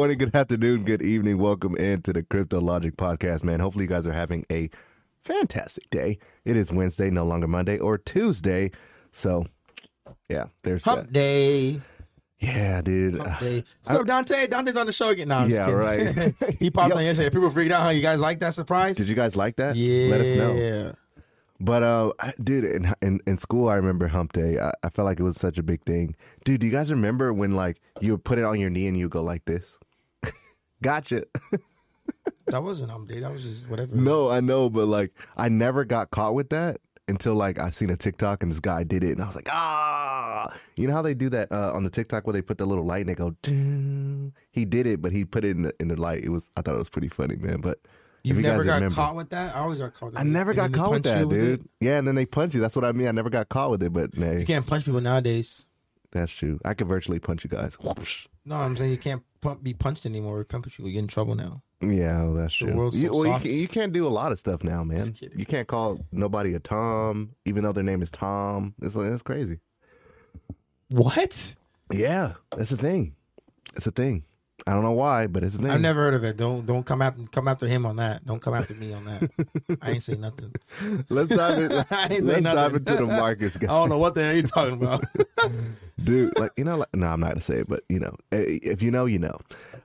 morning, good afternoon, good evening. Welcome into the Crypto Logic Podcast, man. Hopefully, you guys are having a fantastic day. It is Wednesday, no longer Monday or Tuesday. So, yeah, there's Hump that. day. Yeah, dude. Hump day. What's up, Dante? Dante's on the show again. No, Yeah, right. he popped Yo. on yesterday. People freaked out. How you guys like that surprise? Did you guys like that? Yeah. Let us know. Yeah. But, uh, dude, in, in, in school, I remember Hump Day. I, I felt like it was such a big thing. Dude, do you guys remember when, like, you would put it on your knee and you go like this? Gotcha. That wasn't day. That was just whatever. No, I know, but like I never got caught with that until like I seen a TikTok and this guy did it and I was like, ah you know how they do that uh, on the TikTok where they put the little light and they go Ding. he did it, but he put it in the in the light. It was I thought it was pretty funny, man. But You never got remember- caught with that? I always got caught. with I never And got caught with that, dude. Yeah, and then they punch you. That's what I mean. I never got caught with it, but man, You can't punch people nowadays. That's true. I could virtually punch you guys. No, I'm saying you can't pump, be punched anymore. People, you get in trouble now. Yeah, well, that's The true. world's You, well, you, can, you can't do a lot of stuff now, man. You can't call nobody a Tom, even though their name is Tom. It's like, it's crazy. What? Yeah, that's a thing. It's a thing. I don't know why, but it's. I've never heard of it. Don't don't come after come after him on that. Don't come after me on that. I ain't say nothing. Let's dive in. I ain't say let's dive into the markets, Guys. I don't know what the hell you're talking about. dude. Like you know, like, no, I'm not gonna say it, but you know, eh, if you know, you know.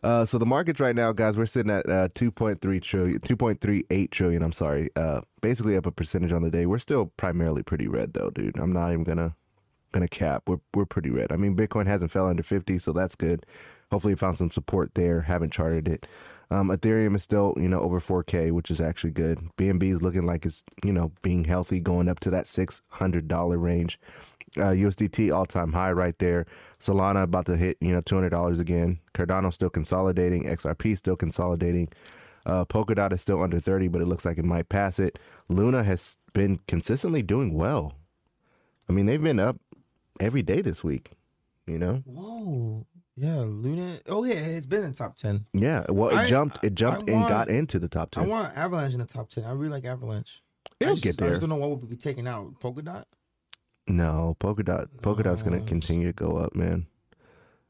Uh, so the markets right now, guys, we're sitting at uh, 2.3 trillion, 2.38 trillion. I'm sorry, uh, basically up a percentage on the day. We're still primarily pretty red, though, dude. I'm not even gonna gonna cap. We're we're pretty red. I mean, Bitcoin hasn't fell under 50, so that's good. Hopefully, you found some support there. Haven't charted it. Um, Ethereum is still, you know, over 4K, which is actually good. BNB is looking like it's, you know, being healthy, going up to that $600 range. Uh, USDT all time high right there. Solana about to hit, you know, $200 again. Cardano still consolidating. XRP still consolidating. Uh, Polkadot is still under 30, but it looks like it might pass it. Luna has been consistently doing well. I mean, they've been up every day this week, you know? Whoa. Yeah, Luna. Oh yeah, it's been in the top ten. Yeah, well, it I- jumped. It jumped I and want- got into the top ten. I want Avalanche in the top ten. I really like Avalanche. It'll just, get I there. just don't know what would be taken out. Polkadot. No, polka dot. Polkadot. Polkadot's gonna continue to go up, man.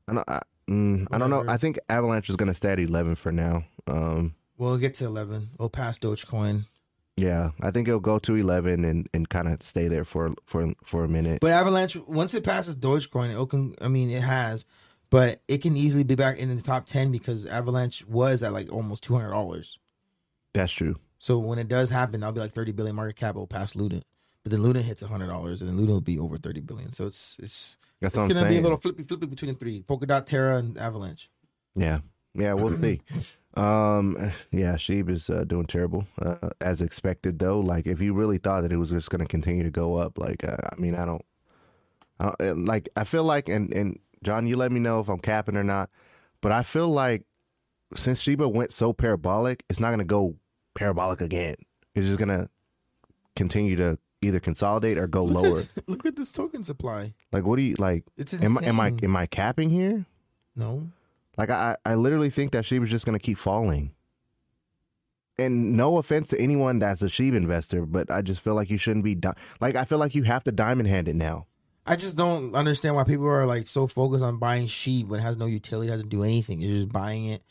I don't. I, mm, I don't know. I think Avalanche is going to stay at eleven for now. Um, We'll get to eleven. We'll pass Dogecoin. yeah, I think it'll go to eleven and, and kind of stay there for for for a minute. But Avalanche, once it passes Dogecoin, it can. I mean, it has, but it can easily be back in the top ten because Avalanche was at like almost two hundred dollars. That's true. So when it does happen, that'll be like thirty billion market cap. It'll pass Luna, but then Luna hits hundred dollars, and then Luna will be over thirty billion. So it's it's That's it's I'm gonna be a little flippy flippy between the three: Polkadot, Terra, and Avalanche. Yeah, yeah, we'll see. Um, yeah, Shib is uh, doing terrible uh, as expected, though. Like, if you really thought that it was just going to continue to go up, like, uh, I mean, I don't, I don't, like, I feel like, and and John, you let me know if I'm capping or not, but I feel like since Shiba went so parabolic, it's not going to go parabolic again. It's just going to continue to either consolidate or go lower. Look at this token supply. like, what do you like? It's Am, I- am I am I capping here? No. Like I, I literally think that Shiba's just going to keep falling. And no offense to anyone that's a Shiba investor, but I just feel like you shouldn't be di- like I feel like you have to diamond hand it now. I just don't understand why people are like so focused on buying sheep when it has no utility, doesn't do anything. You're just buying it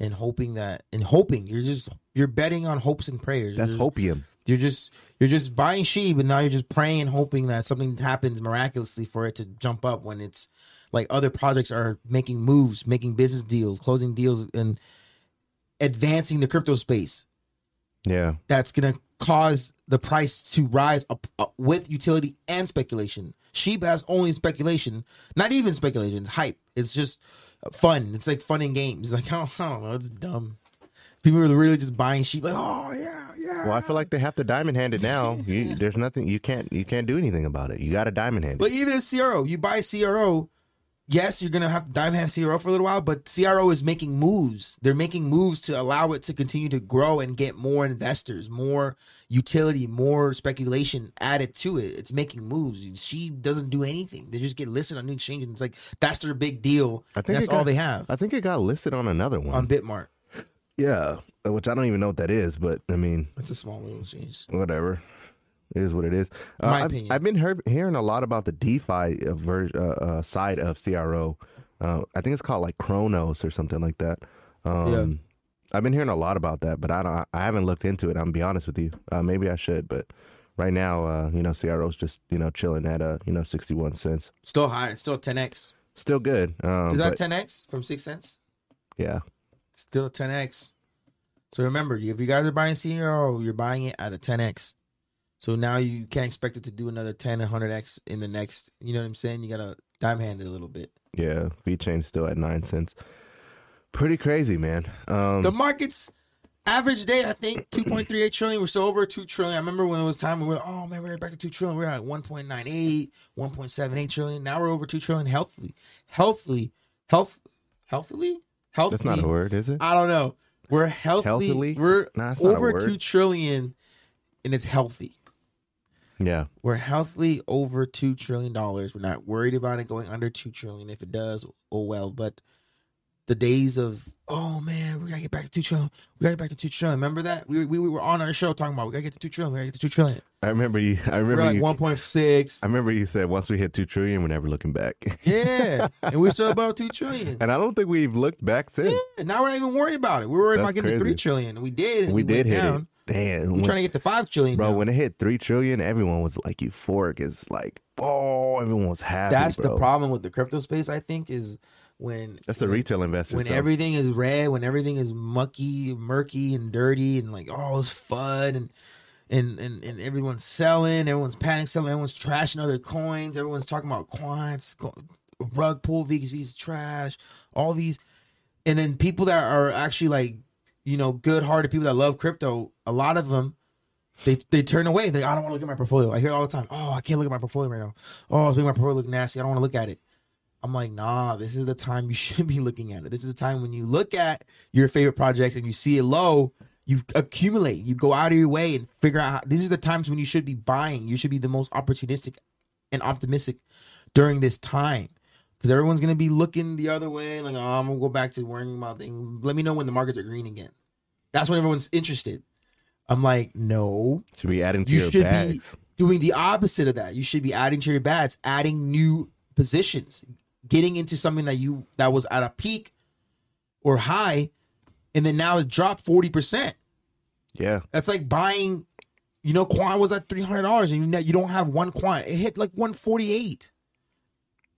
and hoping that and hoping. You're just you're betting on hopes and prayers. That's You're just- hopium. You're just you're just buying sheep and now you're just praying and hoping that something happens miraculously for it to jump up when it's like other projects are making moves, making business deals, closing deals and advancing the crypto space. Yeah. that's going to cause the price to rise up, up with utility and speculation. Sheep has only speculation, not even speculation. It's hype. It's just fun. It's like fun in games. Like I don't, I don't know. It's dumb. People are really just buying sheep. Like oh yeah, yeah. Well, I feel like they have to diamond hand it now. You, there's nothing you can't you can't do anything about it. You got to diamond hand it. But even if CRO, you buy CRO, yes, you're gonna have to dive have CRO for a little while, but CRO is making moves. They're making moves to allow it to continue to grow and get more investors, more utility, more speculation added to it. It's making moves. She doesn't do anything. They just get listed on new exchanges. It's like that's their big deal. I think that's got- all they have I think it got listed on another one. on Bitmart. yeah, which I don't even know what that is, but I mean, It's a small little exchange. whatever. It is what it is. Uh, My I've, opinion. I've been hear- hearing a lot about the DeFi uh, ver- uh, uh, side of CRO. Uh, I think it's called like Cronos or something like that. Um, Yeah. I've been hearing a lot about that, but I don't. I haven't looked into it. I'm gonna be honest with you. Uh, maybe I should, but right now, uh, you know, CRO's just you know chilling at uh you know 61 cents. Still high. Still 10x. Still good. Um, Is that but 10x from six cents? yeah, Still 10x. So remember, if you guys are buying CRO, you're buying it at a 10x. So now you can't expect it to do another 10 and 100x in the next. You know what I'm saying? You gotta dime hand it a little bit. yeah. VeChain still at nine cents. Pretty crazy, man. Um, The market's average day, I think, 2.38 trillion. We're still over 2 trillion. I remember when it was time we were, oh man, we're back to 2 trillion. We We're at 1.98, 1.78 trillion. Now we're over 2 trillion healthily. Healthily. Health healthily? Healthily. that's not a word, is it? I don't know. We're healthy. Healthily? We're Nah, over 2 trillion and it's healthy. Yeah. We're healthily over 2 trillion dollars. We're not worried about it going under 2 trillion. If it does, oh well, but the days of oh man, we gotta get back to two trillion. We gotta get back to two trillion. Remember that we we, we were on our show talking about we gotta get to two trillion. We gotta get to two trillion. I remember you. I remember like you. one point six. I remember you said once we hit two trillion, we're never looking back. Yeah, and we're still about two trillion. and I don't think we've looked back since. And now we're not even worried about it. We were worried about That's getting to three crazy. and We did. And we we, did hit down. it. Damn, We're when- trying to get to five trillion. bro. now. When it hit three trillion, everyone was like euphoric. It's like, oh, everyone was happy. That's bro. the problem with the crypto space. I think is when That's the when- retail investors. when though. everything is red, when everything is mucky, murky, and dirty, and like all is fun, and and and, and everyone's selling, everyone's panic selling, everyone's trashing other coins, everyone's talking about quants, rug pull, V's, V's trash, all these, and then people that are actually like, you know, good-hearted people that love crypto, a lot of them. They, they turn away. They I don't want to look at my portfolio. I hear all the time. Oh, I can't look at my portfolio right now. Oh, it's making my portfolio look nasty. I don't want to look at it. I'm like, nah, this is the time you should be looking at it. This is the time when you look at your favorite projects and you see it low, you accumulate. You go out of your way and figure out. How, these are the times when you should be buying. You should be the most opportunistic and optimistic during this time. Because everyone's gonna be looking the other way, like, oh, I'm gonna go back to worrying about things. Let me know when the markets are green again. That's when everyone's interested. I'm like, no, should be adding to you your should bags. be doing the opposite of that. You should be adding to your bats, adding new positions, getting into something that you that was at a peak or high, and then now it dropped forty percent. Yeah, That's like buying, you know, quant was at three hundred dollars, and you know, you don't have one quant. It hit like one forty eight.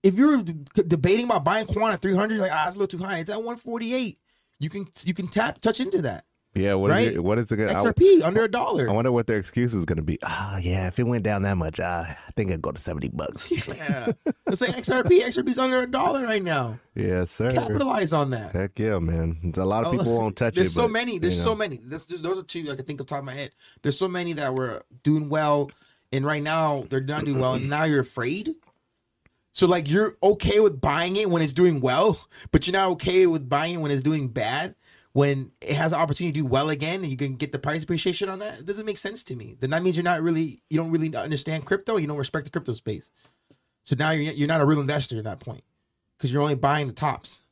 If you're debating about buying quant at three hundred, like ah, it's a little too high. It's at one forty eight. You can you can tap touch into that. yeah. What is Right? it? What is it? Gonna, I, XRP under a dollar. I wonder what their excuse is going to be. Ah, yeah. If it went down that much, uh, I think I'd go to seventy bucks. Yeah, it's like XRP. XRP's under a dollar right now. yes, sir. Capitalize on that. Heck yeah, man. A lot of people won't touch There's it. There's so but, many. There's you so know. many. There's those are two I can think of top of my head. There's so many that were doing well, and right now they're not doing well, and now you're afraid. So like you're okay with buying it when it's doing well, but you're not okay with buying it when it's doing bad. When it has an opportunity to do well again, and you can get the price appreciation on that, it doesn't make sense to me. Then that means you're not really, you don't really understand crypto. You don't respect the crypto space. So now you're you're not a real investor at that point because you're only buying the tops.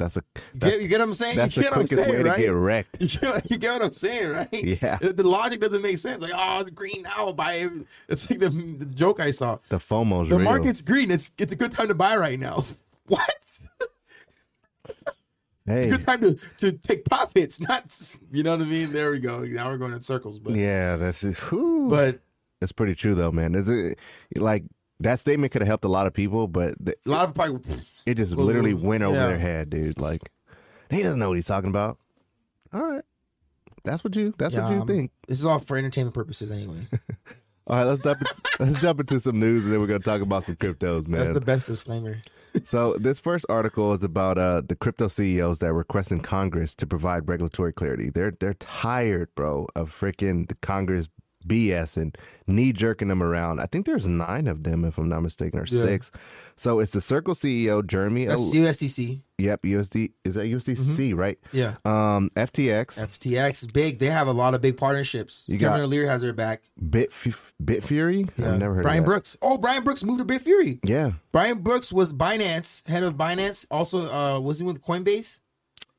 That's a You that's, get, you get what I'm saying? that's you the get what I'm quickest saying, way to right? get wrecked. You get, you get what I'm saying, right? Yeah. The, the logic doesn't make sense. Like, oh, it's green now. Buy it. It's like the, the joke I saw. The FOMO's The real. market's green. It's it's a good time to buy right now. What? Hey, It's a Good time to, to take profits, not you know what I mean. There we go. Now we're going in circles, but yeah, that's just, but that's pretty true though, man. Is it like that statement could have helped a lot of people, but th- a lot of probably it just Well, literally went over yeah. their head, dude. Like he doesn't know what he's talking about. All right, that's what you that's Yeah, what you um, think. This is all for entertainment purposes anyway. All right, let's jump let's jump into some news, and then we're gonna talk about some cryptos, man. That's the best disclaimer. so this first article is about uh, the crypto CEOs that are requesting Congress to provide regulatory clarity. They're they're tired, bro, of freaking the Congress BS and knee jerking them around. I think there's nine of them, if I'm not mistaken, or Yeah. six. So it's the Circle CEO Jeremy. That's El- USDC. yep, USD is that USDC right? Yeah. Um, FTX, FTX is big. They have a lot of big partnerships. You Kevin got- O'Leary has their back. Bit Bitfury. Yeah. I've never heard Brian of that. Brian Brooks. Oh, Brian Brooks moved to Bitfury. Yeah, Brian Brooks was Binance, head of Binance. Also, uh, was he with Coinbase?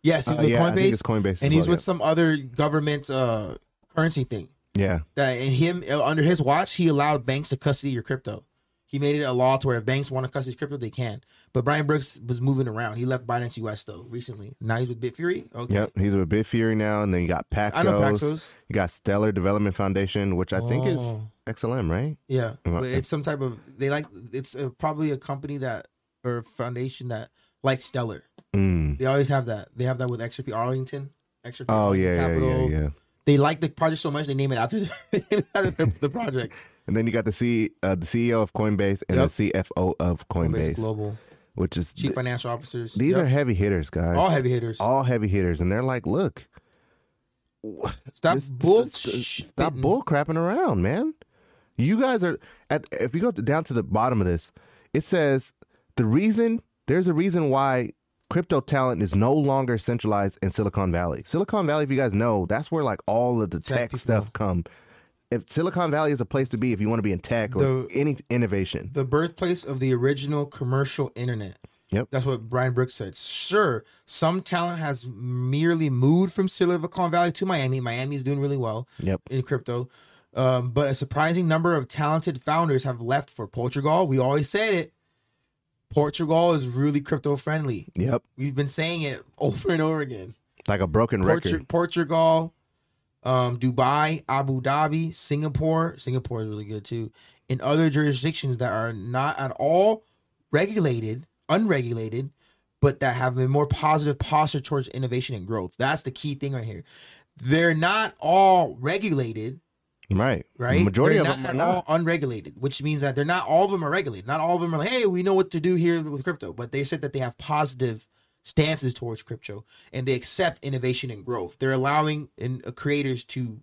Yes, he was Uh, with yeah, Coinbase. Coinbase and he was well, with yeah. some other government uh, currency thing. Yeah. That and him uh, under his watch, he allowed banks to custody your crypto. He made it a law to where if banks want to custody crypto, they can. But Brian Brooks was moving around. He left Binance US though recently. Now he's with Bitfury. Okay. Yep, he's with Bitfury now, and then you got Paxos. I know Paxos. You got Stellar Development Foundation, which I think is Oh. XLM, right? Yeah, but it's some type of they like. It's uh probably a company that or foundation that likes Stellar. Mm. They always have that. They have that with XRP Arrington. XRP Oh Arrington yeah, yeah, Capital. yeah, yeah. They like the project so much they name it after the, after the, the project. And then you got the C, uh, the CEO of Coinbase and Yep. the CFO of Coinbase Coinbase, Global which is chief th- financial officers. these Yep. are heavy hitters, guys. all heavy hitters. all heavy hitters, and they're like, look, Stop this- bull. stop bull crapping around, man. You guys are at. If you go to, down to the bottom of this, it says the reason there's a reason why crypto talent is no longer centralized in Silicon Valley. Silicon Valley, if you guys know, that's where like all of the Tech tech, stuff come. If Silicon Valley is a place to be, if you want to be in tech or The- any innovation, The birthplace of the original commercial internet. Yep. That's what Brian Brooks said. Sure, some talent has merely moved from Silicon Valley to Miami. Miami is doing really well. Yep. in crypto. Um, but a surprising number of talented founders have left for Portugal. We always said it. Portugal is really crypto friendly. Yep, We've been saying it over and over again. like a broken Portu- record. Portugal, um, Dubai, Abu Dhabi, Singapore. Singapore is really good too. In other jurisdictions that are not at all regulated, unregulated, but that have a more positive posture towards innovation and growth. That's the key thing right here. They're not all regulated, Right, right? The majority They're of them are not. all unregulated, which means that they're not all of them are regulated. Not all of them are like, hey, we know what to do here with crypto. But they said that they have positive stances towards crypto and they accept innovation and growth. They're allowing in, uh, creators to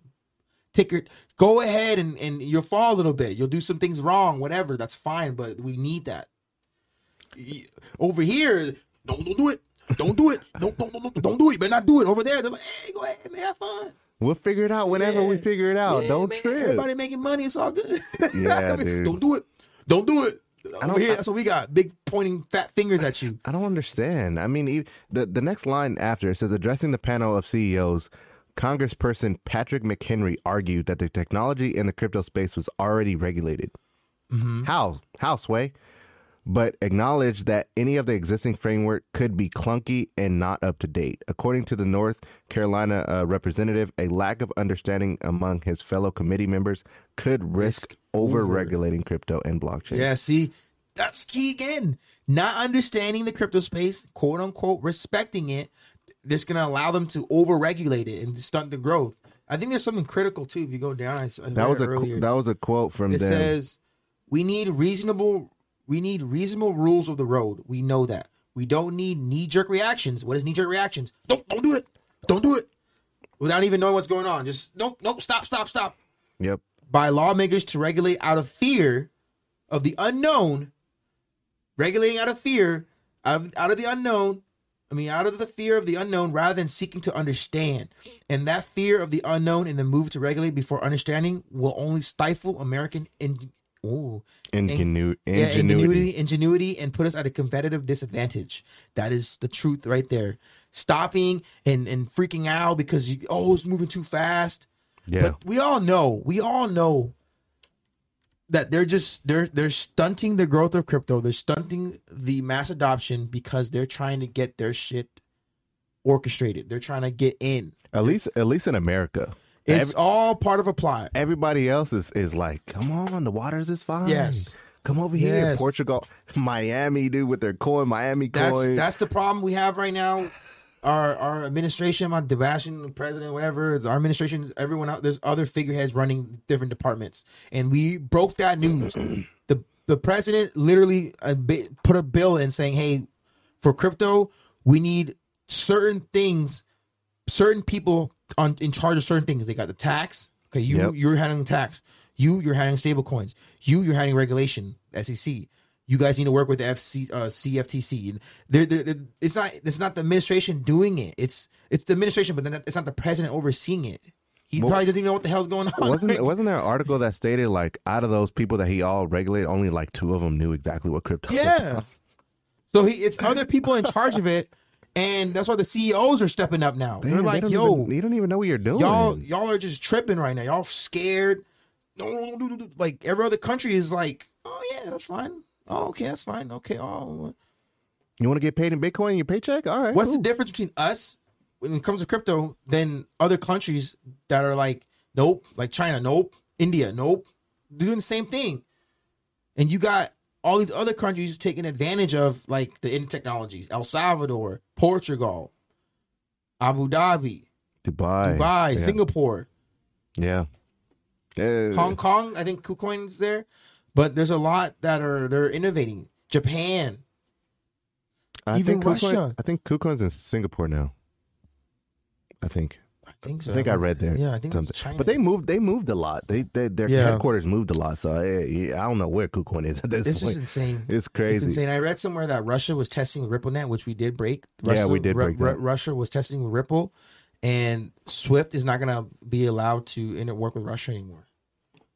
your go ahead and, and you'll fall a little bit. You'll do some things wrong, whatever. That's fine, but we need that. Over here, no, don't do it. Don't do it. Don't, don't, don't, don't do it. You better not do it. Over there, they're like, hey, go ahead, man, have fun. We'll figure it out whenever we figure it out. Yeah, Don't man, trip. Everybody making money. It's all good. Yeah, dude. Don't do it. Don't do it. I don't- here, that's what we got. Big pointing fat fingers at you. I don't understand. I mean, the the next line after it says addressing the panel of CEOs, Congressperson Patrick McHenry argued that the technology in the crypto space was already regulated. Mm-hmm. How? How, Sway? But acknowledged that any of the existing framework could be clunky and not up to date. According to the North Carolina uh, representative, a lack of understanding among his fellow committee members could risk, Risk over over- regulating crypto and blockchain. Yeah, see, that's key again. Not understanding the crypto space, quote unquote, respecting it. that's gonna allow them to over-regulate it and stunt the growth. I think there's something critical too. If you go down, I, I That was a earlier. that was a quote from it them. says we need reasonable we need reasonable rules of the road. We know that. We don't need knee-jerk reactions. What is knee-jerk reactions? Don't don't do it. Don't do it. Without even knowing what's going on. Just nope nope stop stop stop. Yep. by lawmakers to regulate out of fear of the unknown regulating out of fear out of, out of the unknown i mean out of the fear of the unknown rather than seeking to understand. And that fear of the unknown and the move to regulate before understanding will only stifle american in, ooh, Ingenu- yeah, ingenuity. ingenuity, ingenuity, and put us at a competitive disadvantage. That is the truth right there. Stopping and, and freaking out because you oh it's moving too fast. Yeah. But we all know, we all know that they're just they're they're stunting the growth of crypto. They're stunting the mass adoption because they're trying to get their shit orchestrated. They're trying to get in. At least, at least in America, It's Every- all part of a plot. everybody else is is like, come on, the waters is fine. Yes. come over here, Yes. Portugal, Miami, dude, with their coin, Miami That's coin. that's the problem we have right now. Our our administration, my Sebastian, the president, whatever, our administration, everyone out there's other figureheads running different departments, and we broke that news. the The president literally uh, bi- put a bill in saying, "Hey, for crypto, we need certain things, certain people on in charge of certain things. They got the tax, Okay, you Yep. you're handling tax. You you're handling stable coins. You you're handling regulation. SEC. You guys need to work with the FC, uh, CFTC. They're, they're, they're- it's not it's not the administration doing it. It's it's the administration, but then it's not the president overseeing it. He Well- probably doesn't even know what the hell's going on. wasn't wasn't there an article that stated like out of those people that he all regulated, only like two of them knew exactly what crypto? was? Yeah. So he it's other people in charge of it, and that's why the CEOs are stepping up now. Damn, They're like, don't "Yo, even, you don't even know what you're doing. y'all, y'all are just tripping right now. Y'all scared. Like every other country is like, oh yeah, that's fine. Oh, okay, that's fine. Okay. Oh, You want to get paid in Bitcoin in your paycheck? All right. what's the difference between us when it comes to crypto than other countries that are like, nope, like China, nope, India, nope, They're doing the same thing, and you got all these other countries taking advantage of like the in technologies, El Salvador, Portugal, Abu Dhabi, Dubai? Dubai, yeah. Singapore. Yeah. Uh, Hong Kong, I think KuCoin's there, but there's a lot that are they're innovating. Japan, I even think Russia. KuCoin, I think KuCoin's in Singapore now. I think. I think so. I think I read there. Yeah, I think something. China. But they moved. They moved a lot. They, they their Yeah. headquarters moved a lot. So eh, I, I don't know where KuCoin is at this, this point. is insane. it's crazy. It's insane. I read somewhere that Russia was testing RippleNet, which we did break. Russia, Yeah, we did break that. Russia was testing Ripple, and Swift is not going to be allowed to work with Russia anymore.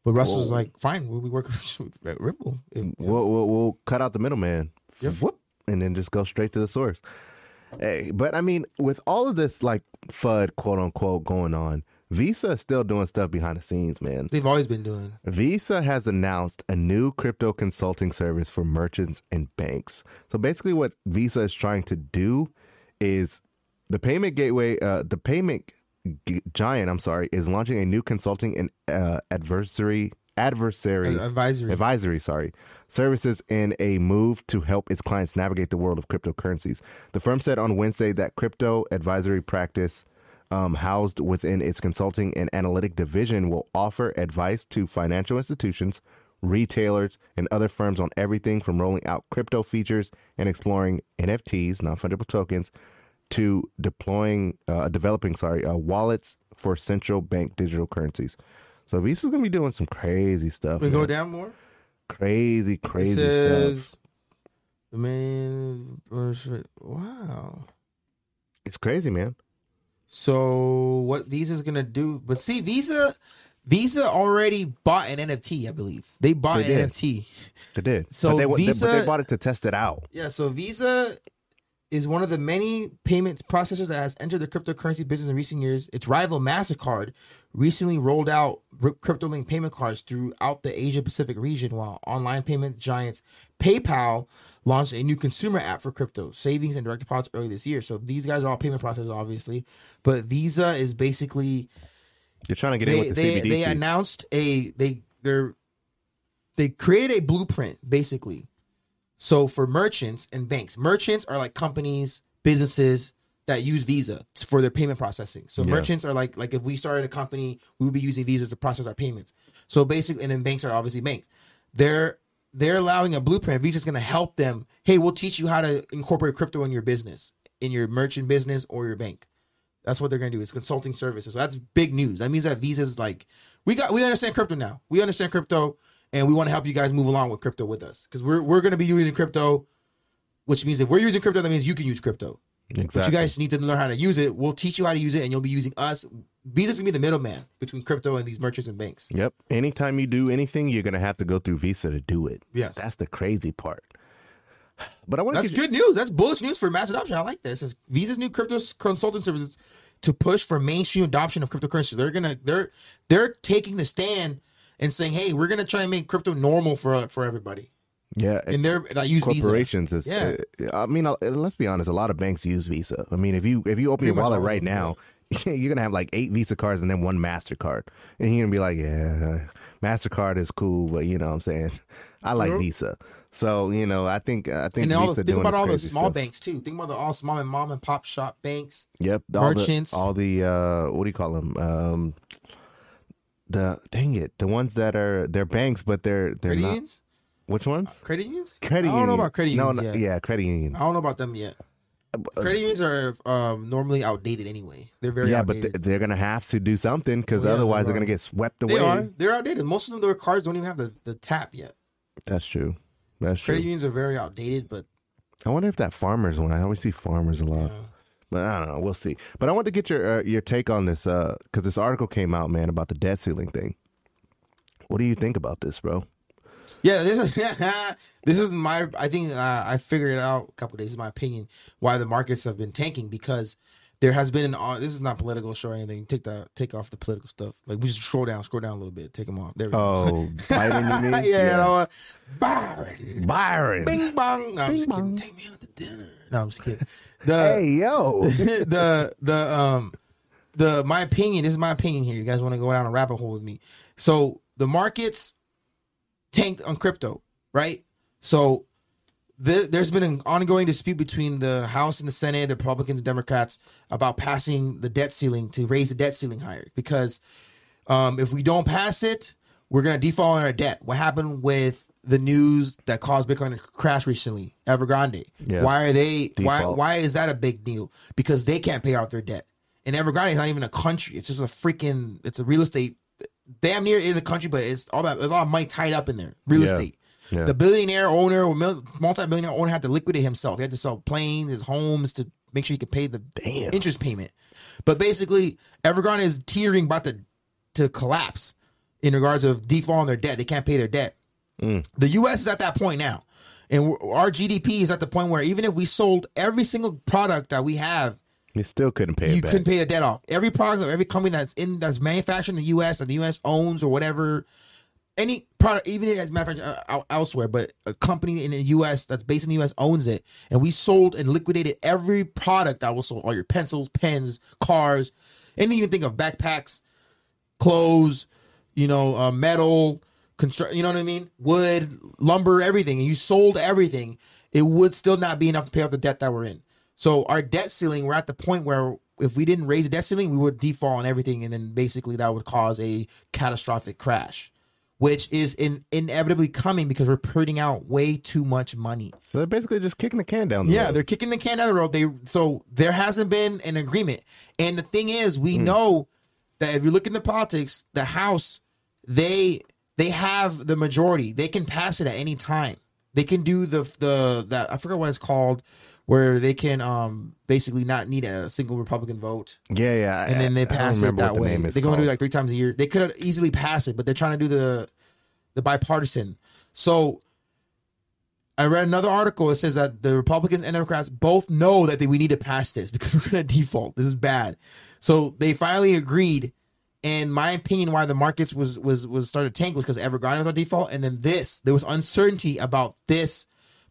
But Russia's Whoa. like, fine, we'll be working with Ripple. If- We'll, we'll we'll cut out the middleman, Yep. Whoop, and then just go straight to the source. Hey, but I mean, with all of this like FUD quote unquote going on, Visa is still doing stuff behind the scenes, man. They've always been doing. Visa has announced a new crypto consulting service for merchants and banks. So basically, what Visa is trying to do is the payment gateway, uh, the payment g- giant, I'm sorry, is launching a new consulting and uh, adversary adversary Advisory. advisory, sorry, services in a move to help its clients navigate the world of cryptocurrencies. The firm said on Wednesday that crypto advisory practice um, housed within its consulting and analytic division will offer advice to financial institutions, retailers, and other firms on everything from rolling out crypto features and exploring NFTs, non-fungible tokens, to deploying, uh, developing, sorry, uh, wallets for central bank digital currencies. So Visa's gonna be doing some crazy stuff. we go down more. Crazy, crazy says, stuff. The man. Wow. It's crazy, man. So what Visa's gonna do? But see, Visa, Visa already bought an NFT. I believe they bought They an. NFT. They did. So but they, wa- they- but Visa- they bought it to test it out. Yeah. So Visa is one of the many payment processors that has entered the cryptocurrency business in recent years. Its rival Mastercard recently rolled out crypto-linked payment cards throughout the Asia Pacific region, while online payment giants PayPal launched a new consumer app for crypto savings and direct deposits early this year. So these guys are all payment processors, obviously, but Visa is basically You're trying to get in they with the they, CBD. they announced a they they're they created a blueprint basically. So for merchants and banks, merchants are like companies, businesses that use Visa for their payment processing. So Yeah. merchants are like like if we started a company, we would be using Visa to process our payments. So basically, and then banks are obviously banks. They're they're allowing a blueprint. Visa's going to help them. Hey, we'll teach you how to incorporate crypto in your business, in your merchant business or your bank. That's what they're gonna do. It's consulting services. So that's big news. That means that Visa's like, we got we understand crypto now. We understand crypto, and we want to help you guys move along with crypto with us because we're we're gonna be using crypto, which means if we're using crypto, that means you can use crypto. But exactly. you guys need to learn how to use it. We'll teach you how to use it, and you'll be using us. Visa's gonna be the middleman between crypto and these merchants and banks. Yep. Anytime you do anything, you're gonna have to go through Visa to do it. Yes. That's the crazy part. But I want to That's good news. That's bullish news for mass adoption. I like this. It's Visa's new crypto consulting services to push for mainstream adoption of cryptocurrency. They're gonna they're they're taking the stand and saying, "Hey, we're gonna try and make crypto normal for for everybody." Yeah. And they're that use corporations is Yeah. uh, I mean uh, let's be honest a lot of banks use Visa. I mean if you if you open your Pretty much wallet right now you're going to have like 8 Visa cards and then one Mastercard. And you're going to be like yeah Mastercard is cool but you know what I'm saying I like Mhm. Visa. So, you know, I think I think And all the, think about all the small stuff. banks too. Think about the all small and mom and pop shop banks. Yep, all the- all the uh what do you call them? Um the dang it, the ones that are they're banks but they're they're Credit not unions? Which ones? Credit unions? Credit I don't know about credit unions no, yet. yeah, credit unions. I don't know about them yet. Credit unions are um, normally outdated anyway. They're very yeah, but outdated. th- they're gonna have to do something because yeah, otherwise they they're gonna get swept away. they are. They're outdated. Most of them, their cards don't even have the, the tap yet. That's true. That's true. Credit unions are very outdated, but I wonder if that farmers one. I always see farmers a lot, uh, but I don't know. We'll see. But I want to get your uh, your take on this because this article came out, man, about the debt ceiling thing. What do you think about this, bro? yeah, this is this is my. I think uh, I figured it out a couple days. My opinion why the markets have been tanking because there has been an. Uh, this is not political show or anything. Take the take off the political stuff. Like we just scroll down, scroll down a little bit, take them off. There we go. Oh, Biden, you mean? yeah, You know, uh, Byron. Byron. Bing bong. No, I'm just bong. kidding. Take me out to dinner. No, I'm just kidding. The, Hey, yo. the the um the my opinion. This is my opinion here. You guys want to go down a rabbit hole with me? So the markets tanked on crypto, right? So there, there's been an ongoing dispute between the House and the Senate, the Republicans, and Democrats about passing the debt ceiling to raise the debt ceiling higher. Because um, if we don't pass it, we're gonna default on our debt. What happened with the news that caused Bitcoin to crash recently, Evergrande? Yeah. Why are they? Why Default. why is that a big deal? Because they can't pay out their debt. And Evergrande is not even a country. It's just a freaking. It's a real estate. Damn near is a country, but it's all that. There's a lot of money tied up in there. Real Yeah. estate. Yeah. The billionaire owner multi-billionaire owner had to liquidate himself. He had to sell planes, his homes to make sure he could pay the Damn. interest payment. But basically, Evergrande is teetering about to to collapse in regards of default on their debt. They can't pay their debt. Mm. The U.S. is at that point now, and our GDP is at the point where even if we sold every single product that we have, You still couldn't pay you it back. couldn't pay the debt off. Every product every company that's in that's manufactured in the U.S. that the U.S. owns or whatever, any product, even if it's manufactured uh, elsewhere, but a company in the U.S. that's based in the U.S. owns it, and we sold and liquidated every product that was sold, all your pencils, pens, cars, anything you can think of, backpacks, clothes, you know, uh, metal, construct, you know what I mean, wood, lumber, everything, and you sold everything, it would still not be enough to pay off the debt that we're in. So our debt ceiling, we're at the point where if we didn't raise the debt ceiling, we would default on everything, and then basically that would cause a catastrophic crash, which is in, inevitably coming because we're putting out way too much money. So they're basically just kicking the can down the road. Yeah, road. they're kicking the can down the road. They so there hasn't been an agreement. And the thing is, we Hmm. know that if you look into politics, the House they they have the majority. They can pass it at any time. They can do the the that I forget what it's called, where they can um basically not need a single Republican vote, yeah, yeah. and then they I- I don't pass it that way. name is They can only do it like three times a year. They could have easily pass it, but they're trying to do the the bipartisan. So I read another article. It says that the Republicans and Democrats both know that they, we need to pass this because we're going to default. This is bad. So they finally agreed. And my opinion, why the markets was was was started tank was because Evergrande was on default, and then this there was uncertainty about this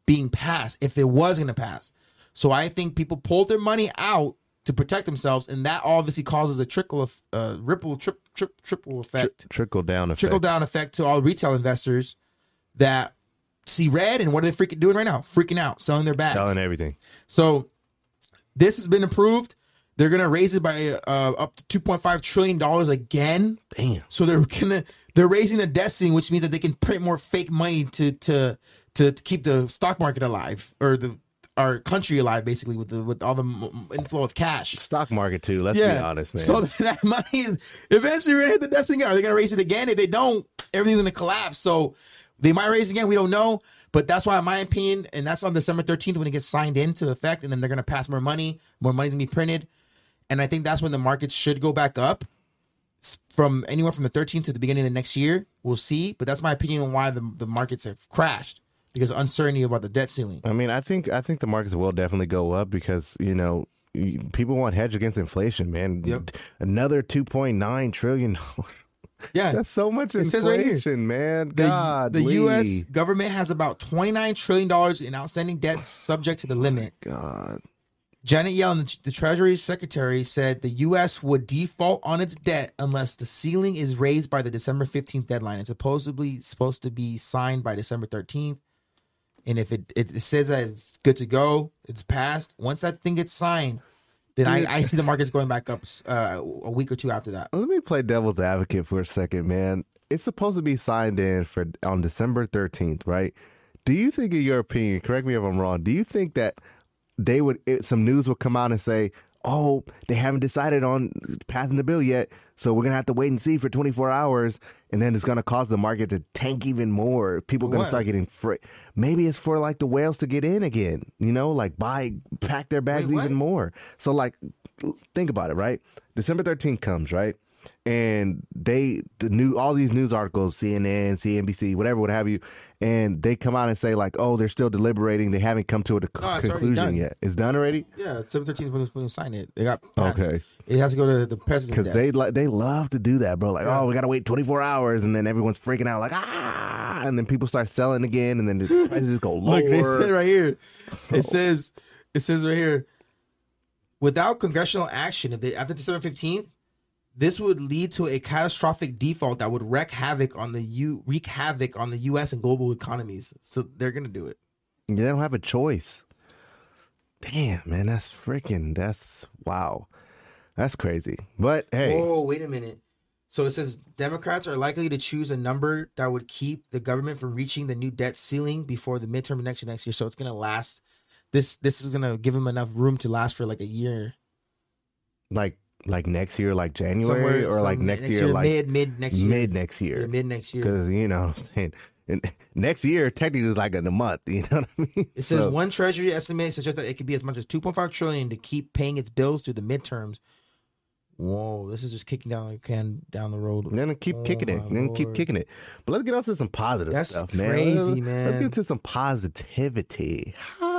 being passed if it was going to pass. So I think people pulled their money out to protect themselves, and that obviously causes a trickle of uh, ripple trip trip triple effect trickle down effect. trickle down effect to all retail investors that see red and what are they freaking doing right now? Freaking out, selling their bags. selling everything. So this has been approved. They're gonna raise it by uh, up to two point five trillion dollars again. Damn. So they're gonna they're raising the debt ceiling, which means that they can print more fake money to to to, to keep the stock market alive or the our country alive, basically with the with all the inflow of cash. Stock market too. Let's be honest, man. So that money is eventually going to hit the debt ceiling. Are they going to raise it again? If they don't, everything's going to collapse. So they might raise it again. We don't know. But that's why, in my opinion, and that's on December 13th when it gets signed into effect, and then they're going to pass more money. More money's going to be printed. And I think that's when the markets should go back up from anywhere from the 13th to the beginning of the next year. We'll see. But that's my opinion on why the, the markets have crashed because of uncertainty about the debt ceiling. I mean, I think I think the markets will definitely go up because you know people want hedge against inflation, man. Yep. Another two point nine trillion. Yeah. That's so much It says right inflation, man. The, God, the U.S. government has about $29 trillion in outstanding debt subject to the limit. God. Janet Yellen, the, the Treasury Secretary, said the U.S. would default on its debt unless the ceiling is raised by the December 15th deadline. It's supposedly supposed to be signed by December 13th. And if it, it, says that it's good to go, it's passed. Once that thing gets signed, then I, I see the markets going back up uh, a week or two after that. Let me play devil's advocate for a second, man. It's supposed to be signed in for on December 13th, right? Do you think, in your opinion, correct me if I'm wrong, do you think that they would it, some news would come out and say, "Oh, they haven't decided on passing the bill yet, so we're gonna have to wait and see for 24 hours." And then it's gonna cause the market to tank even more. People are gonna start getting free. maybe it's for like the whales to get in again. You know, like buy pack their bags Wait, even more. So like, think about it, right? December 13th comes, right? And they the new all these news articles, CNN, CNBC, whatever, what have you, and they come out and say like, oh, they're still deliberating. They haven't come to a No, conclusion yet. It's done already. Yeah, seven thirteen is when we sign it. They got passed. Okay. It has to go to the president. Because they like they love to do that, bro. Like, Yeah. oh, we gotta wait 24 hours, and then everyone's freaking out, like, ah, and then people start selling again, and then the prices just go lower. Look, they said right here. It says it says right here. Without congressional action, if they, after December fifteenth, this would lead to a catastrophic default that would wreak havoc on the U wreak havoc on the U.S. and global economies. So they're gonna do it. They don't have a choice. Damn, man, that's freaking. That's wow, that's crazy. But hey, Oh, wait a minute. So it says Democrats are likely to choose a number that would keep the government from reaching the new debt ceiling before the midterm election next year. So it's gonna last. This this is gonna give them enough room to last for like a year. like like next year, like January, or like some- next, year, like mid mid next year, mid next Yeah, year. mid next year. Because you know, what I'm saying and next year technically is like in a month. You know what I mean? It says So- one Treasury estimate suggests that it could be as much as 2.5 trillion to keep paying its bills through the midterms. Whoa, this is just kicking down the can down the road. They're gonna keep Oh, kicking it. my They're keep Lord. kicking it. But let's get on to some positive That's stuff, man. crazy, let's, man. Let's get into some positivity. Ah,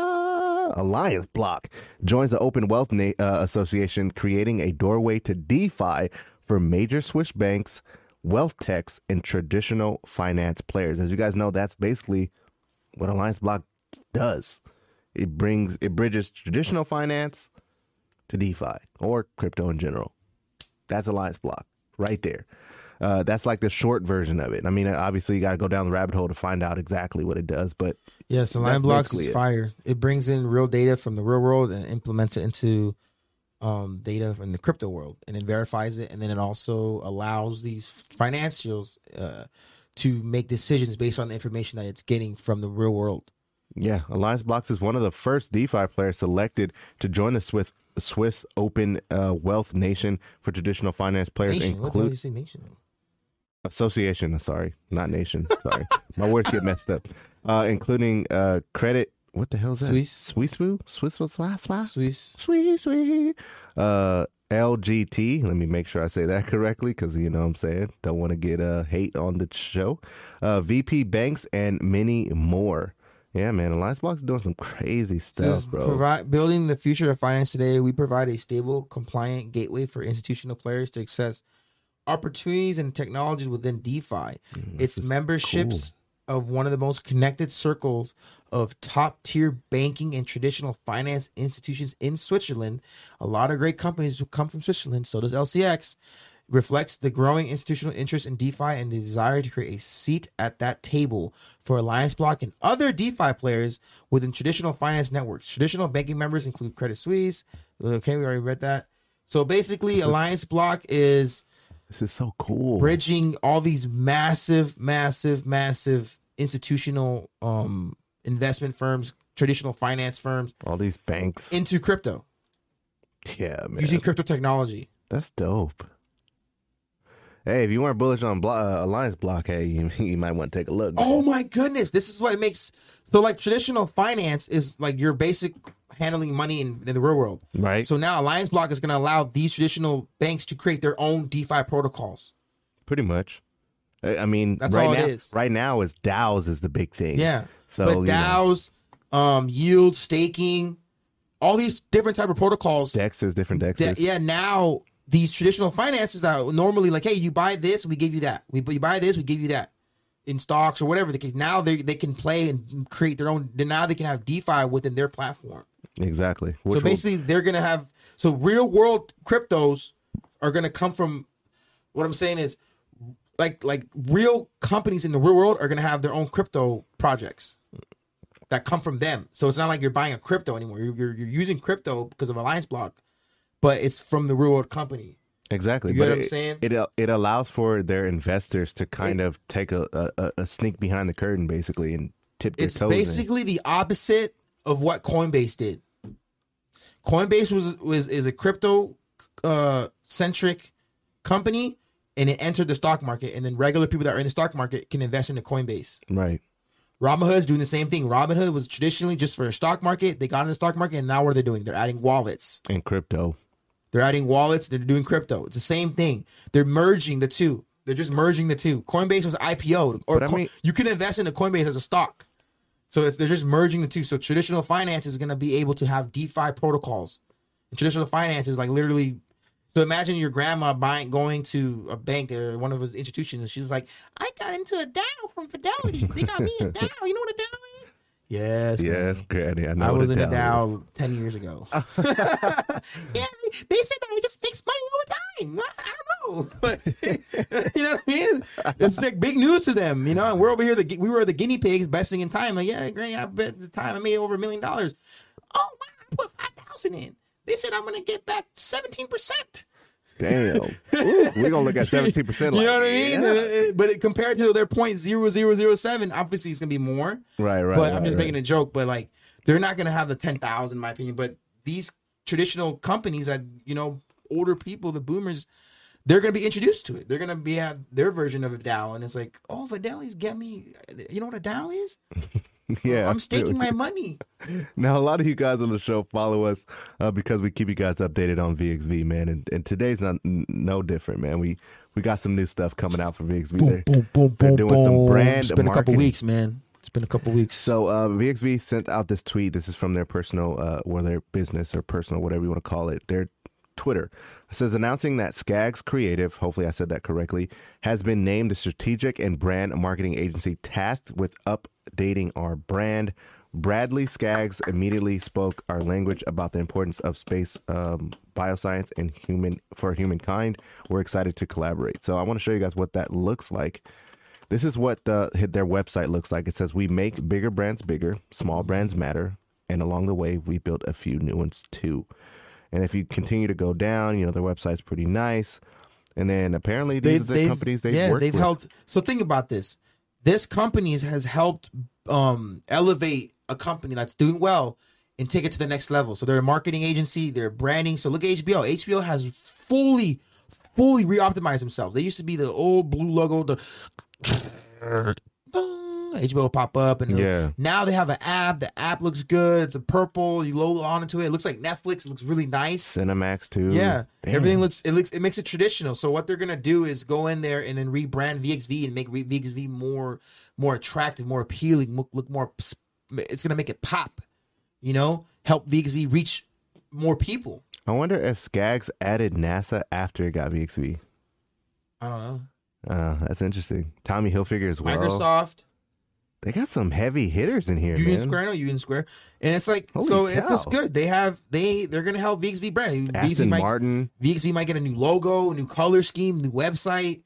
Alliance Block joins the Open Wealth Na- uh, Association, creating a doorway to DeFi for major Swiss banks, wealth techs, and traditional finance players. As you guys know, that's basically what Alliance Block does. It brings it bridges traditional finance to DeFi or crypto in general. That's Alliance Block right there. Uh, that's like the short version of it. I mean, obviously, you got to go down the rabbit hole to find out exactly what it does. But Yes, the That's line blocks is it. fire. It brings in real data from the real world and implements it into um, data from the crypto world, and it verifies it, and then it also allows these financials uh, to make decisions based on the information that it's getting from the real world. yeah, Alliance Blocks is one of the first DeFi players selected to join the Swiss Swiss Open uh, Wealth Nation for traditional finance players, Nation, what the hell include you say nation? Association. Sorry, not nation. Sorry, my words get messed up. Uh, including uh, credit. What the hell is that? Swiss. Swiss Swiss Swiss Swiss Swiss? Swiss. Uh, LGT. Let me make sure I say that correctly because you know what I'm saying. Don't want to get uh, hate on the show. Uh, VP Banks and many more. Yeah, man. Alliance Block's doing some crazy stuff, bro. Provide, building the future of finance today, we provide a stable, compliant gateway for institutional players to access opportunities and technologies within DeFi. it's memberships of one of the most connected circles of top tier banking and traditional finance institutions in Switzerland. A lot of great companies who come from Switzerland, so does LCX. Reflects the growing institutional interest in DeFi and the desire to create a seat at that table for Alliance Block and other DeFi players within traditional finance networks. Traditional banking members include Credit Suisse. Okay, we already read that. So basically, Alliance Block is This is so cool. bridging all these massive, massive, massive institutional um, investment firms, traditional finance firms All these banks. into crypto yeah, man. using crypto technology. That's dope. Hey, if you weren't bullish on uh, Alliance Block, hey, you, you might want to take a look. Oh my goodness, this is what it makes. So, like traditional finance is like your basic handling money in, in the real world. right? So now Alliance Block is going to allow these traditional banks to create their own DeFi protocols. Pretty much. I I mean, That's right all now, is. right now is DAOs is the big thing. Yeah. So but you know, DAOs, um, yield staking, all these different type of protocols. Dexes, different Dexes. yeah, now these traditional finances that normally like, hey, you buy this, we give you that. We you buy this, we give you that in stocks or whatever the case. Now they they can play and create their own. then Now they can have DeFi within their platform. Exactly. so Which will- basically, they're gonna have so real world cryptos are gonna come from. What I'm saying is, like like real companies in the real world are gonna have their own crypto projects that come from them. So it's not like you're buying a crypto anymore. You're you're, you're using crypto because of Alliance Block, but it's from the real world company. exactly. You but what I'm it, saying? It uh, it allows for their investors to kind of take a, a, a sneak behind the curtain, basically, and tip their It's toes. in. basically the opposite of what Coinbase did. Coinbase was was is a crypto uh, centric company, and it entered the stock market, and then regular people that are in the stock market can invest in the Coinbase. Right. Robinhood's doing the same thing. Robinhood was traditionally just for a stock market. They got in the stock market, and now what are they doing? They're adding wallets. And crypto. They're adding wallets. They're doing crypto. It's the same thing. They're merging the two. They're just merging the two. Coinbase was IPO'd, or I mean- you can invest in the Coinbase as a stock. So it's, they're just merging the two. So traditional finance is going to be able to have DeFi protocols. And traditional finance is like literally. So imagine your grandma buying, going to a bank or one of those institutions, and she's like, "I got into a DAO from Fidelity. They got me a DAO. You know what a DAO is?" Yes. Yes, Granny. I know. I was in a DAO is. Ten years ago. yeah, they said that it just makes money all the time. I, I don't know, but you know what I mean. It's like big news to them, you know. And we're over here, the we were the guinea pigs, besting in time. Like, yeah, Granny, I bet the time I made over a million dollars. Oh wow, I put five thousand in. They said I'm gonna get back seventeen percent. Damn. Ooh, we're gonna look at seventeen percent. You know what I mean? Uh, But compared to their point zero zero zero seven, obviously it's gonna be more. Right, right. But I'm just right. making a joke. But like, they're not gonna have the ten thousand, in my opinion. But these traditional companies that you know, older people, the boomers, they're gonna be introduced to it. They're gonna be have their version of a DAO, and it's like, oh, Fidelity's get me. You know what a DAO is? Yeah, I'm staking my money. Now, a lot of you guys on the show follow us uh, because we keep you guys updated on VXV, man. And, and today's not n- no different, man. We we got some new stuff coming out for VXV. They're- boom, they're doing some brand It's been a couple weeks, man. It's been a couple weeks. So uh, VXV sent out this tweet. This is from their personal, uh, or their business or personal, whatever you want to call it. Their Twitter it says announcing that Skaggs Creative, hopefully I said that correctly, has been named the strategic and brand marketing agency tasked with updating our brand. Bradley Skaggs immediately spoke our language about the importance of space um, bioscience and human for humankind. We're excited to collaborate. So I want to show you guys what that looks like. This is what the, their website looks like. It says, We make bigger brands bigger, small brands matter. And along the way, we built a few new ones too. And if you continue to go down, you know, their website's pretty nice. And then apparently these are the companies they've yeah, they've with. helped. So think about this. This company has helped um, elevate a company that's doing well and take it to the next level. So they're a marketing agency, they're branding. So look at HBO. HBO has fully, fully re-optimized themselves. They used to be the old blue logo, the HBO will pop up, and Yeah. now they have an app. The app looks good. It's a purple. You load onto it. It looks like Netflix. It looks really nice. Cinemax too. Yeah, Damn. everything looks it looks it makes it traditional. So what they're gonna do is go in there and then rebrand VXV and make VXV more more attractive, more appealing, look, look more. It's gonna make it pop. You know, help VXV reach more people. I wonder if Skaggs added NASA after it got VXV. I don't know. Uh, that's interesting. Tommy Hilfiger as well. Microsoft, They got some heavy hitters in here, Union man. Square, I know Union Square, and it's like Holy so it's, it's cow. good. They have they they're gonna help VXV brand. VXV Aston might, Martin. VXV might get a new logo, new color scheme, new website.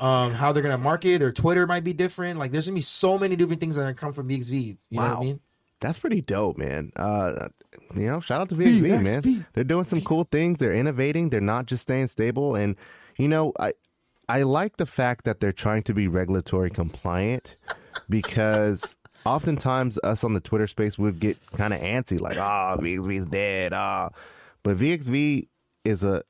Um, how they're gonna market their Twitter might be different. Like, there's gonna be so many different things that are gonna come from VXV. You know what Wow. I mean? That's pretty dope, man. Uh, you know, shout out to VXV, man. VXV. They're doing some cool things. They're innovating. They're not just staying stable. And you know, I I like the fact that they're trying to be regulatory compliant because oftentimes us on the Twitter space would get kind of antsy, like, "Ah, VXV's dead." Ah, but VXV is a.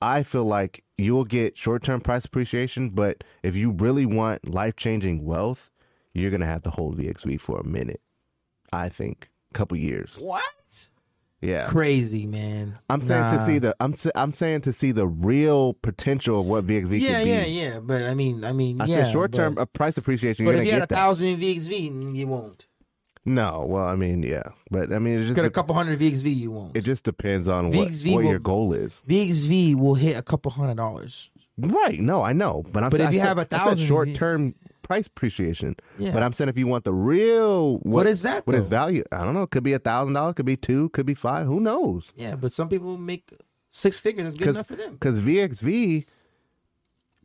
I feel like you'll get short term price appreciation, but if you really want life changing wealth, you're gonna have to hold VXV for a minute. I think couple years. What? Yeah, Crazy man. I'm saying Nah. to see the I'm I'm saying to see the real potential of what VXV Yeah, could be. yeah, yeah. But I mean, I mean, I yeah. said short term price appreciation. but You're if you had a that. thousand in VXV, mm, you won't. No, well, I mean, yeah, but I mean, it Got a just couple hundred VXV, you won't. it just depends on what VXV what will- your goal is. VXV will hit a couple hundred dollars. Right? No, I know, but I'm. But saying- if you I said- have a thousand- short term price appreciation. Yeah. But I'm saying if you want the real, what, What is that, What is though? value? I don't know. It could be a thousand dollars. Could be two. Could be five. Who knows? Yeah, but some people make six figures. That's good enough for them. Because VXV,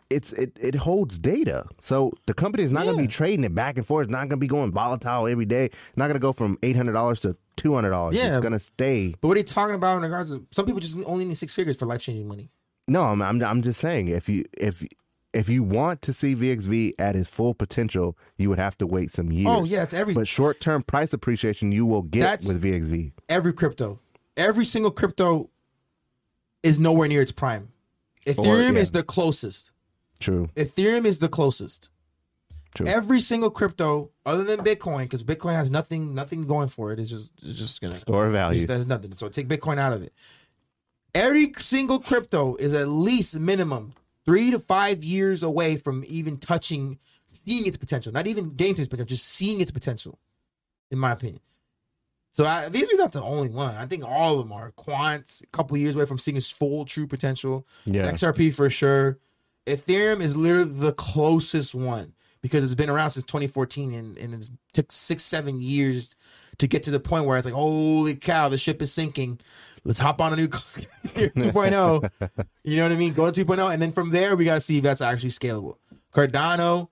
it's it it holds data, so the company is not going to be trading it back and forth. It's not going to be going volatile every day. It's not going to go from eight hundred dollars to two hundred dollars. Yeah. it's going to stay. But what are you talking about in regards to some people just only need six figures for life changing money? No, I'm, I'm I'm just saying if you if if you want to see VXV at its full potential, you would have to wait some years. Oh yeah, it's every But short term price appreciation you will get That's- with VXV. every crypto. every single crypto is nowhere near its prime. Ethereum yeah. is the closest. True. Ethereum is the closest. True. Every single crypto, other than Bitcoin, because Bitcoin has nothing, nothing going for it. It's just, it's just gonna Store value. There's nothing. So take Bitcoin out of it. Every single crypto is at least minimum three to five years away from even touching, seeing its potential. Not even getting to its potential, just seeing its potential, in my opinion. So I, these are not the only one. I think all of them are. Quants, a couple years away from seeing its full true potential. Yeah. XRP for sure. Ethereum is literally the closest one because it's been around since 2014 and, and it took six, seven years to get to the point where it's like, holy cow, the ship is sinking. Let's hop on a new 2.0. you know what I mean? Go to 2.0. And then from there, we got to see if that's actually scalable. Cardano,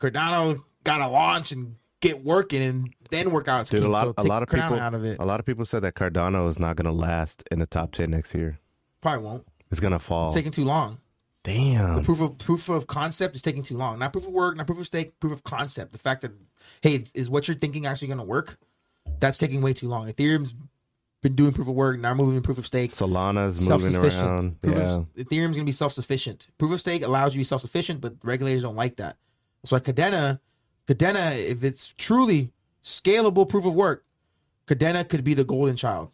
Cardano got to launch and get working and then work out. Dude, a lot, So a lot of Cardano people, out of it. a lot of people said that Cardano is not going to last in the top ten next year. Probably won't. It's going to fall. It's taking too long. Damn. The proof of proof of concept is taking too long. Not proof of work, not proof of stake, proof of concept. The fact that hey, is what you're thinking actually going to work? That's taking way too long. Ethereum's been doing proof of work, now moving proof of stake. Solana's moving around. Proof Yeah. of, Ethereum's going to be self sufficient. Proof of stake allows you to be self sufficient, but regulators don't like that. So like Kadena, Kadena, if it's truly scalable proof of work, Kadena could be the golden child.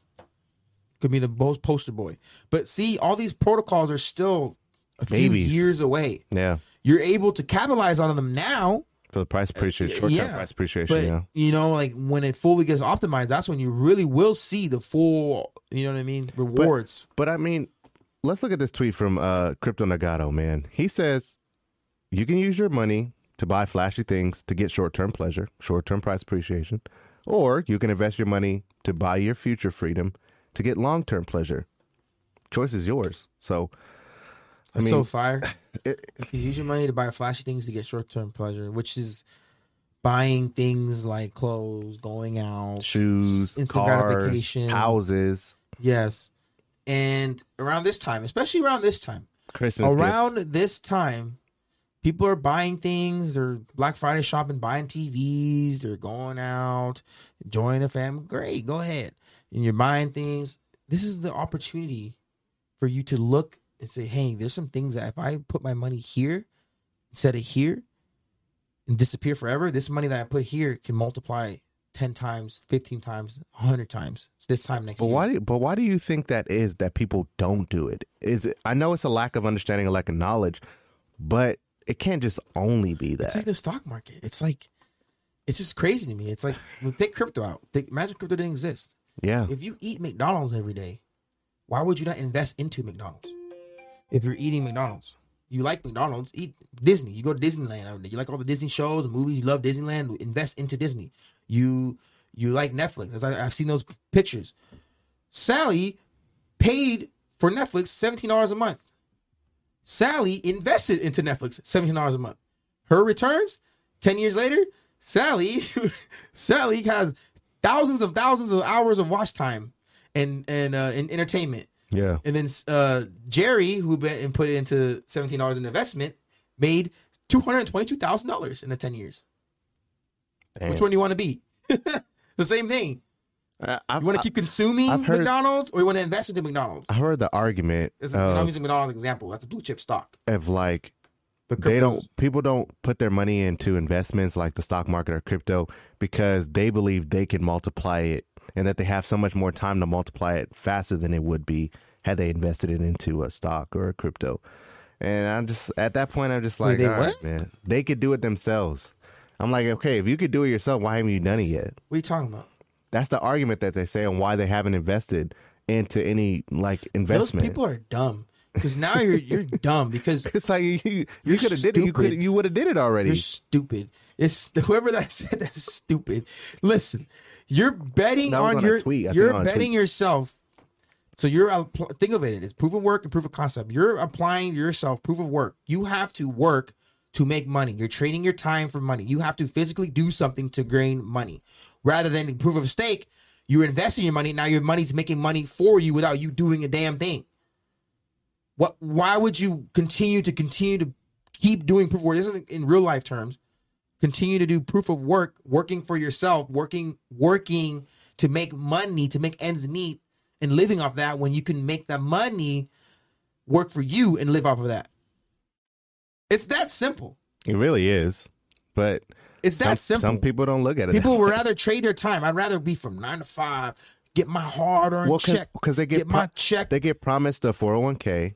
Could be the most poster boy. But see, all these protocols are still a few years away Yeah. you're able to capitalize on them now. For the price appreciation, short term Uh, yeah, price appreciation. But yeah. you know, like when it fully gets optimized, that's when you really will see the full, you know what I mean, rewards. But I mean, let's look at this tweet from uh, Crypto Nagato, man. He says, You can use your money to buy flashy things to get short term pleasure, short term price appreciation, or you can invest your money to buy your future freedom to get long term pleasure. Choice is yours. So, I mean, so fire. it, you use your money to buy flashy things to get short term pleasure, which is buying things like clothes, going out, shoes, Instant cars, gratification. houses, yes. And around this time, especially around this time, Christmas around this time, people are buying things. They're Black Friday shopping, buying TVs. They're going out, enjoying their family. Great, go ahead. And you're buying things. This is the opportunity for you to look and say, "Hey, there's some things that if I put my money here instead of here and disappear forever, this money that I put here can multiply." 10 times, 15 times, 100 times. It's this time next But year. why? Do, but why do you think that is that people don't do it? Is it? I know it's a lack of understanding, a lack of knowledge, but it can't just only be that. It's like the stock market. It's like, it's just crazy to me. It's like, take crypto out. Take, imagine crypto didn't exist. yeah, If you eat McDonald's every day, why would you not invest into McDonald's? If you're eating McDonald's, you like McDonald's, eat Disney. You go to Disneyland. You like all the Disney shows movies. You love Disneyland. Invest into Disney. You you like Netflix. I, I've seen those pictures. Sally paid for Netflix seventeen dollars a month. Sally invested into Netflix seventeen dollars a month. Her returns ten years later, Sally Sally has thousands of thousands of hours of watch time and and uh, and entertainment. Yeah. And then uh, Jerry, who bet and put it into seventeen dollars in investment, made two hundred twenty-two thousand dollars in the ten years. Damn. Which one do you want to be? the same thing. I- You want to keep consuming heard- McDonald's, or you want to invest into McDonald's? I heard the argument It's, I'm using McDonald's as an example. That's a blue chip stock. of like But they don't people don't put their money into investments like the stock market or crypto because they believe they can multiply it and that they have so much more time to multiply it faster than it would be had they invested it into a stock or a crypto. And I'm just at that point I'm just like, they all right, man, they could do it themselves. I'm like, okay, if you could do it yourself, why haven't you done it yet? What are you talking about? That's the argument that they say on why they haven't invested into any like investment. Those people are dumb. Because now you're you're dumb because it's like you you, You're could have did it. You could you would have did it already. You're stupid. It's whoever that said that's stupid. Listen, you're betting on on your tweet. I you're on betting yourself. So you're think of it. It's proof of work and proof of concept. You're applying yourself proof of work. You have to work to make money. You're trading your time for money. You have to physically do something to gain money, rather than proof of stake. You're investing your money. Now your money's making money for you without you doing a damn thing. What? Why would you continue to continue to keep doing proof of work? This isn't in real life terms. Continue to do proof of work, working for yourself, working, working to make money, to make ends meet, and living off that when you can make that money work for you and live off of that. It's that simple. It really is, but It's that some, simple. some people don't look at it. People would rather trade their time. I'd rather be from nine to five, get my hard earned well check, because they get, get my check. They get promised a four hundred one k,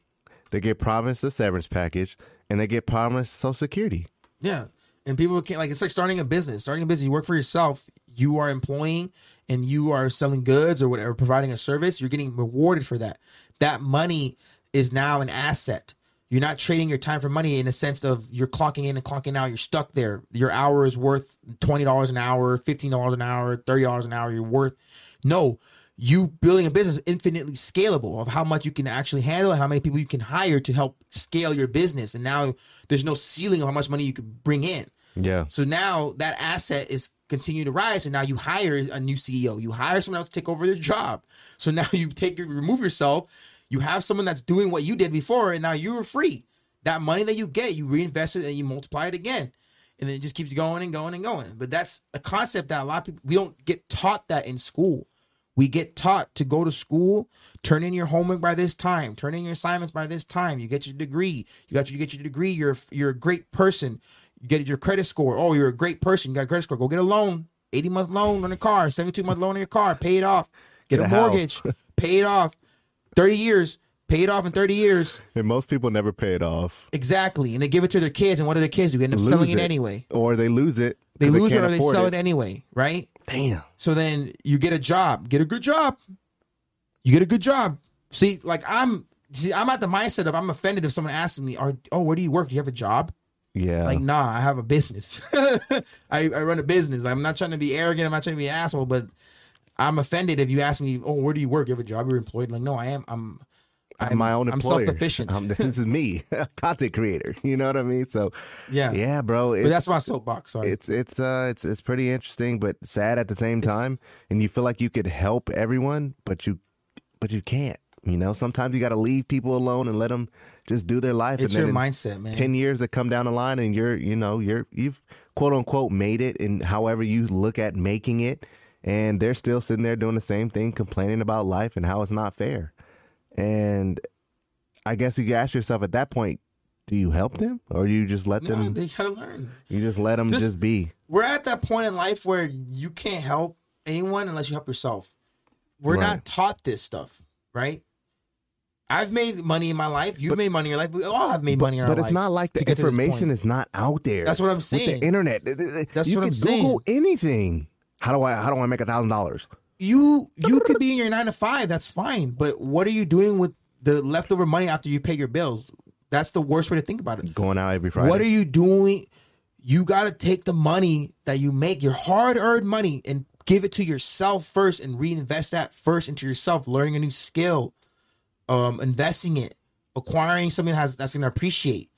they get promised a severance package, and they get promised Social Security. Yeah. And people can't like it's like starting a business. Starting a business, you work for yourself, you are employing and you are selling goods or whatever, providing a service, you're getting rewarded for that. That money is now an asset. You're not trading your time for money in a sense of you're clocking in and clocking out. You're stuck there. Your hour is worth twenty dollars an hour, fifteen dollars an hour, thirty dollars an hour. You're worth no. You building a business infinitely scalable of how much you can actually handle and how many people you can hire to help scale your business. And now there's no ceiling of how much money you can bring in. Yeah, So now that asset is continuing to rise, and now you hire a new CEO. You hire someone else to take over their job. So now you take remove yourself. You have someone that's doing what you did before, and now you are free. That money that you get, you reinvest it and you multiply it again, and then it just keeps going and going and going. But that's a concept that a lot of people we don't get taught that in school. We get taught to go to school, turn in your homework by this time, turn in your assignments by this time. You get your degree. You got you get your degree. You're you're a great person. You get your credit score. Oh, you're a great person. You got a credit score. Go get a loan. 80 month loan on a car, 72 month loan on your car. Pay it off. Get, Get a, a mortgage. pay it off. 30 years. Pay it off in 30 years. and most people never pay it off. Exactly. And they give it to their kids. And what do their kids do? They end up Lose selling it it. anyway. or they lose it. They lose it or they sell it anyway, right? Damn. So then you get a job, get a good job. You get a good job. See, like I'm, see, I'm at the mindset of I'm offended if someone asks me, "Are oh, where do you work? Do you have a job?" Yeah. Like, nah, I have a business. I, I run a business. I'm not trying to be arrogant. I'm not trying to be an asshole, but I'm offended if you ask me, "Oh, where do you work? You have a job? You're employed?" Like, no, I am. I'm. I'm my own employer. I'm self-sufficient. I'm- this is me, a content creator. You know what I mean? So, yeah, yeah, bro. But that's my soapbox. Sorry. It's it's uh it's it's pretty interesting, but sad at the same time. And you feel like you could help everyone, but you but you can't. You know, sometimes you got to leave people alone and let them just do their life. It's your mindset, man. Ten years that come down the line, and you're you know you're you've quote unquote made it, and however you look at making it, and they're still sitting there doing the same thing, complaining about life and how it's not fair. And I guess you ask yourself at that point, do you help them or you just let no, them? they gotta learn. You just let them Just- just be. we're at that point in life where you can't help anyone unless you help yourself. We're Right. not taught this stuff, right? I've made money in my life. You've made money in your life. We all have made money in our life. But it's not like the to get to this information is not out there. That's what I'm saying. With saying. the internet, th- th- th- That's you what can I'm Google anything. How do I how do I make a thousand dollars? you you could be in your nine to five. That's fine. But what are you doing with the leftover money after you pay your bills? That's the worst way to think about it. Going out every Friday. What are you doing? You got to take the money that you make, your hard earned money, and give it to yourself first and reinvest that first into yourself, learning a new skill, um, investing it, acquiring something that has, that's going to appreciate.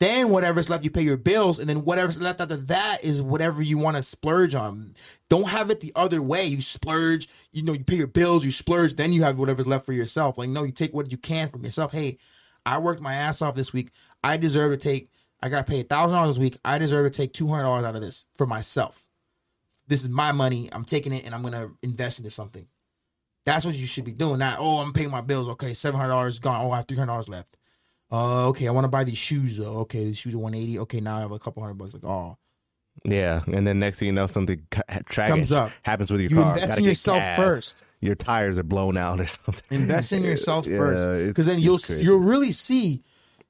Then whatever's left, you pay your bills, and then whatever's left after that is whatever you want to splurge on. Don't have it the other way. You splurge, you know, you pay your bills, you splurge, then you have whatever's left for yourself. Like, no, you take what you can from yourself. Hey, I worked my ass off this week. I deserve to take. I got paid thousand dollars this week. I deserve to take two hundred dollars out of this for myself. This is my money. I'm taking it and I'm gonna invest into something. That's what you should be doing. Not oh, I'm paying my bills. Okay, seven hundred dollars gone. Oh, I have three hundred dollars left. Uh, okay, I want to buy these shoes though. Okay, these shoes are one eighty. Okay, now I have a couple hundred bucks. Like oh, Yeah, and then next thing you know, something tragic Comes up. happens with your You car. invest in yourself gas. first. Your tires are blown out or something. invest in yourself Yeah, first because then you'll crazy. you'll really see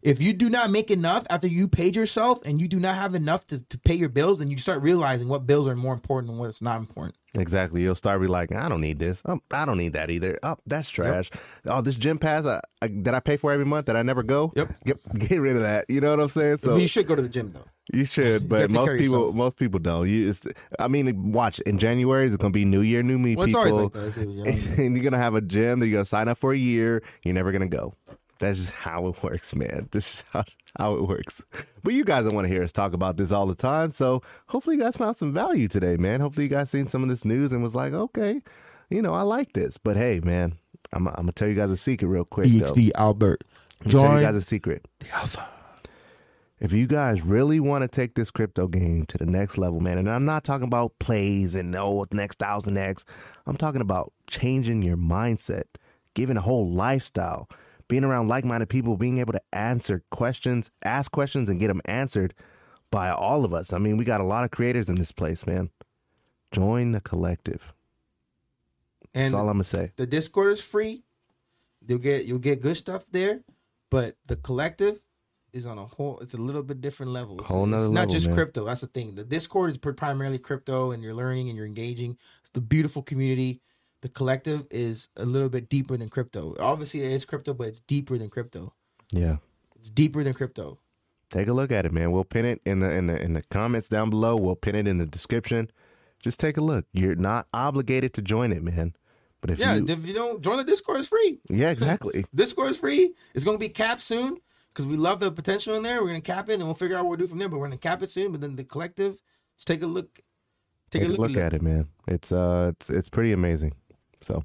if you do not make enough after you paid yourself and you do not have enough to, to pay your bills then you start realizing what bills are more important and what's not important Exactly. You'll start be like, I don't need this. Oh, I don't need that either. Oh, that's trash. Oh, this gym pass I, I, that I pay for every month that I never go. Yep. Get, get rid of that. You know what I'm saying? So you should go to the gym though You should, but take most people yourself. most people don't. You, it's, I mean, watch in January. It's gonna be New Year, New Me well, it's people, always like that. It's always- and you're gonna have a gym that you're gonna sign up for a year. You're never gonna go. That's just how it works, man. This is how, how it works. But you guys don't want to hear us talk about this all the time. So hopefully you guys found some value today, man. Hopefully you guys seen some of this news and was like, okay, you know, I like this. But hey, man, I'm, I'm gonna tell you guys a secret real quick though. EXP Albert I'm tell you guys a secret. the Alpha If you guys really want to take this crypto game to the next level, man, and I'm not talking about plays and oh next thousand X, I'm talking about changing your mindset, giving a whole lifestyle, being around like-minded people, being able to answer questions, ask questions, and get them answered by all of us. I mean, we got a lot of creators in this place, man. Join the collective. And That's all I'm gonna say. the Discord is free. You'll get you'll get good stuff there, but the collective is on a whole. It's a little bit different level. It's, Whole it's nother not just man. crypto. That's the thing. The Discord is primarily crypto, and you're learning and you're engaging. It's the beautiful community. The collective is a little bit deeper than crypto. Obviously, it is crypto, but it's deeper than crypto. Yeah. It's deeper than crypto. Take a look at it, man. We'll pin it in the in the in the comments down below. We'll pin it in the description. Just take a look. You're not obligated to join it, man. But if Yeah, you if you don't join the Discord, it's free. Yeah, exactly. Discord is free. It's going to be capped soon because we love the potential in there. We're going to cap it and we'll figure out what we'll do from there. But we're going to cap it soon. But then the collective, just take a look. Take, Take a look at it, man. It's uh it's it's pretty amazing. So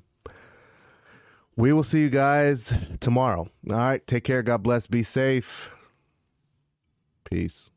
we will see you guys tomorrow. All right. Take care. God bless. Be safe. Peace.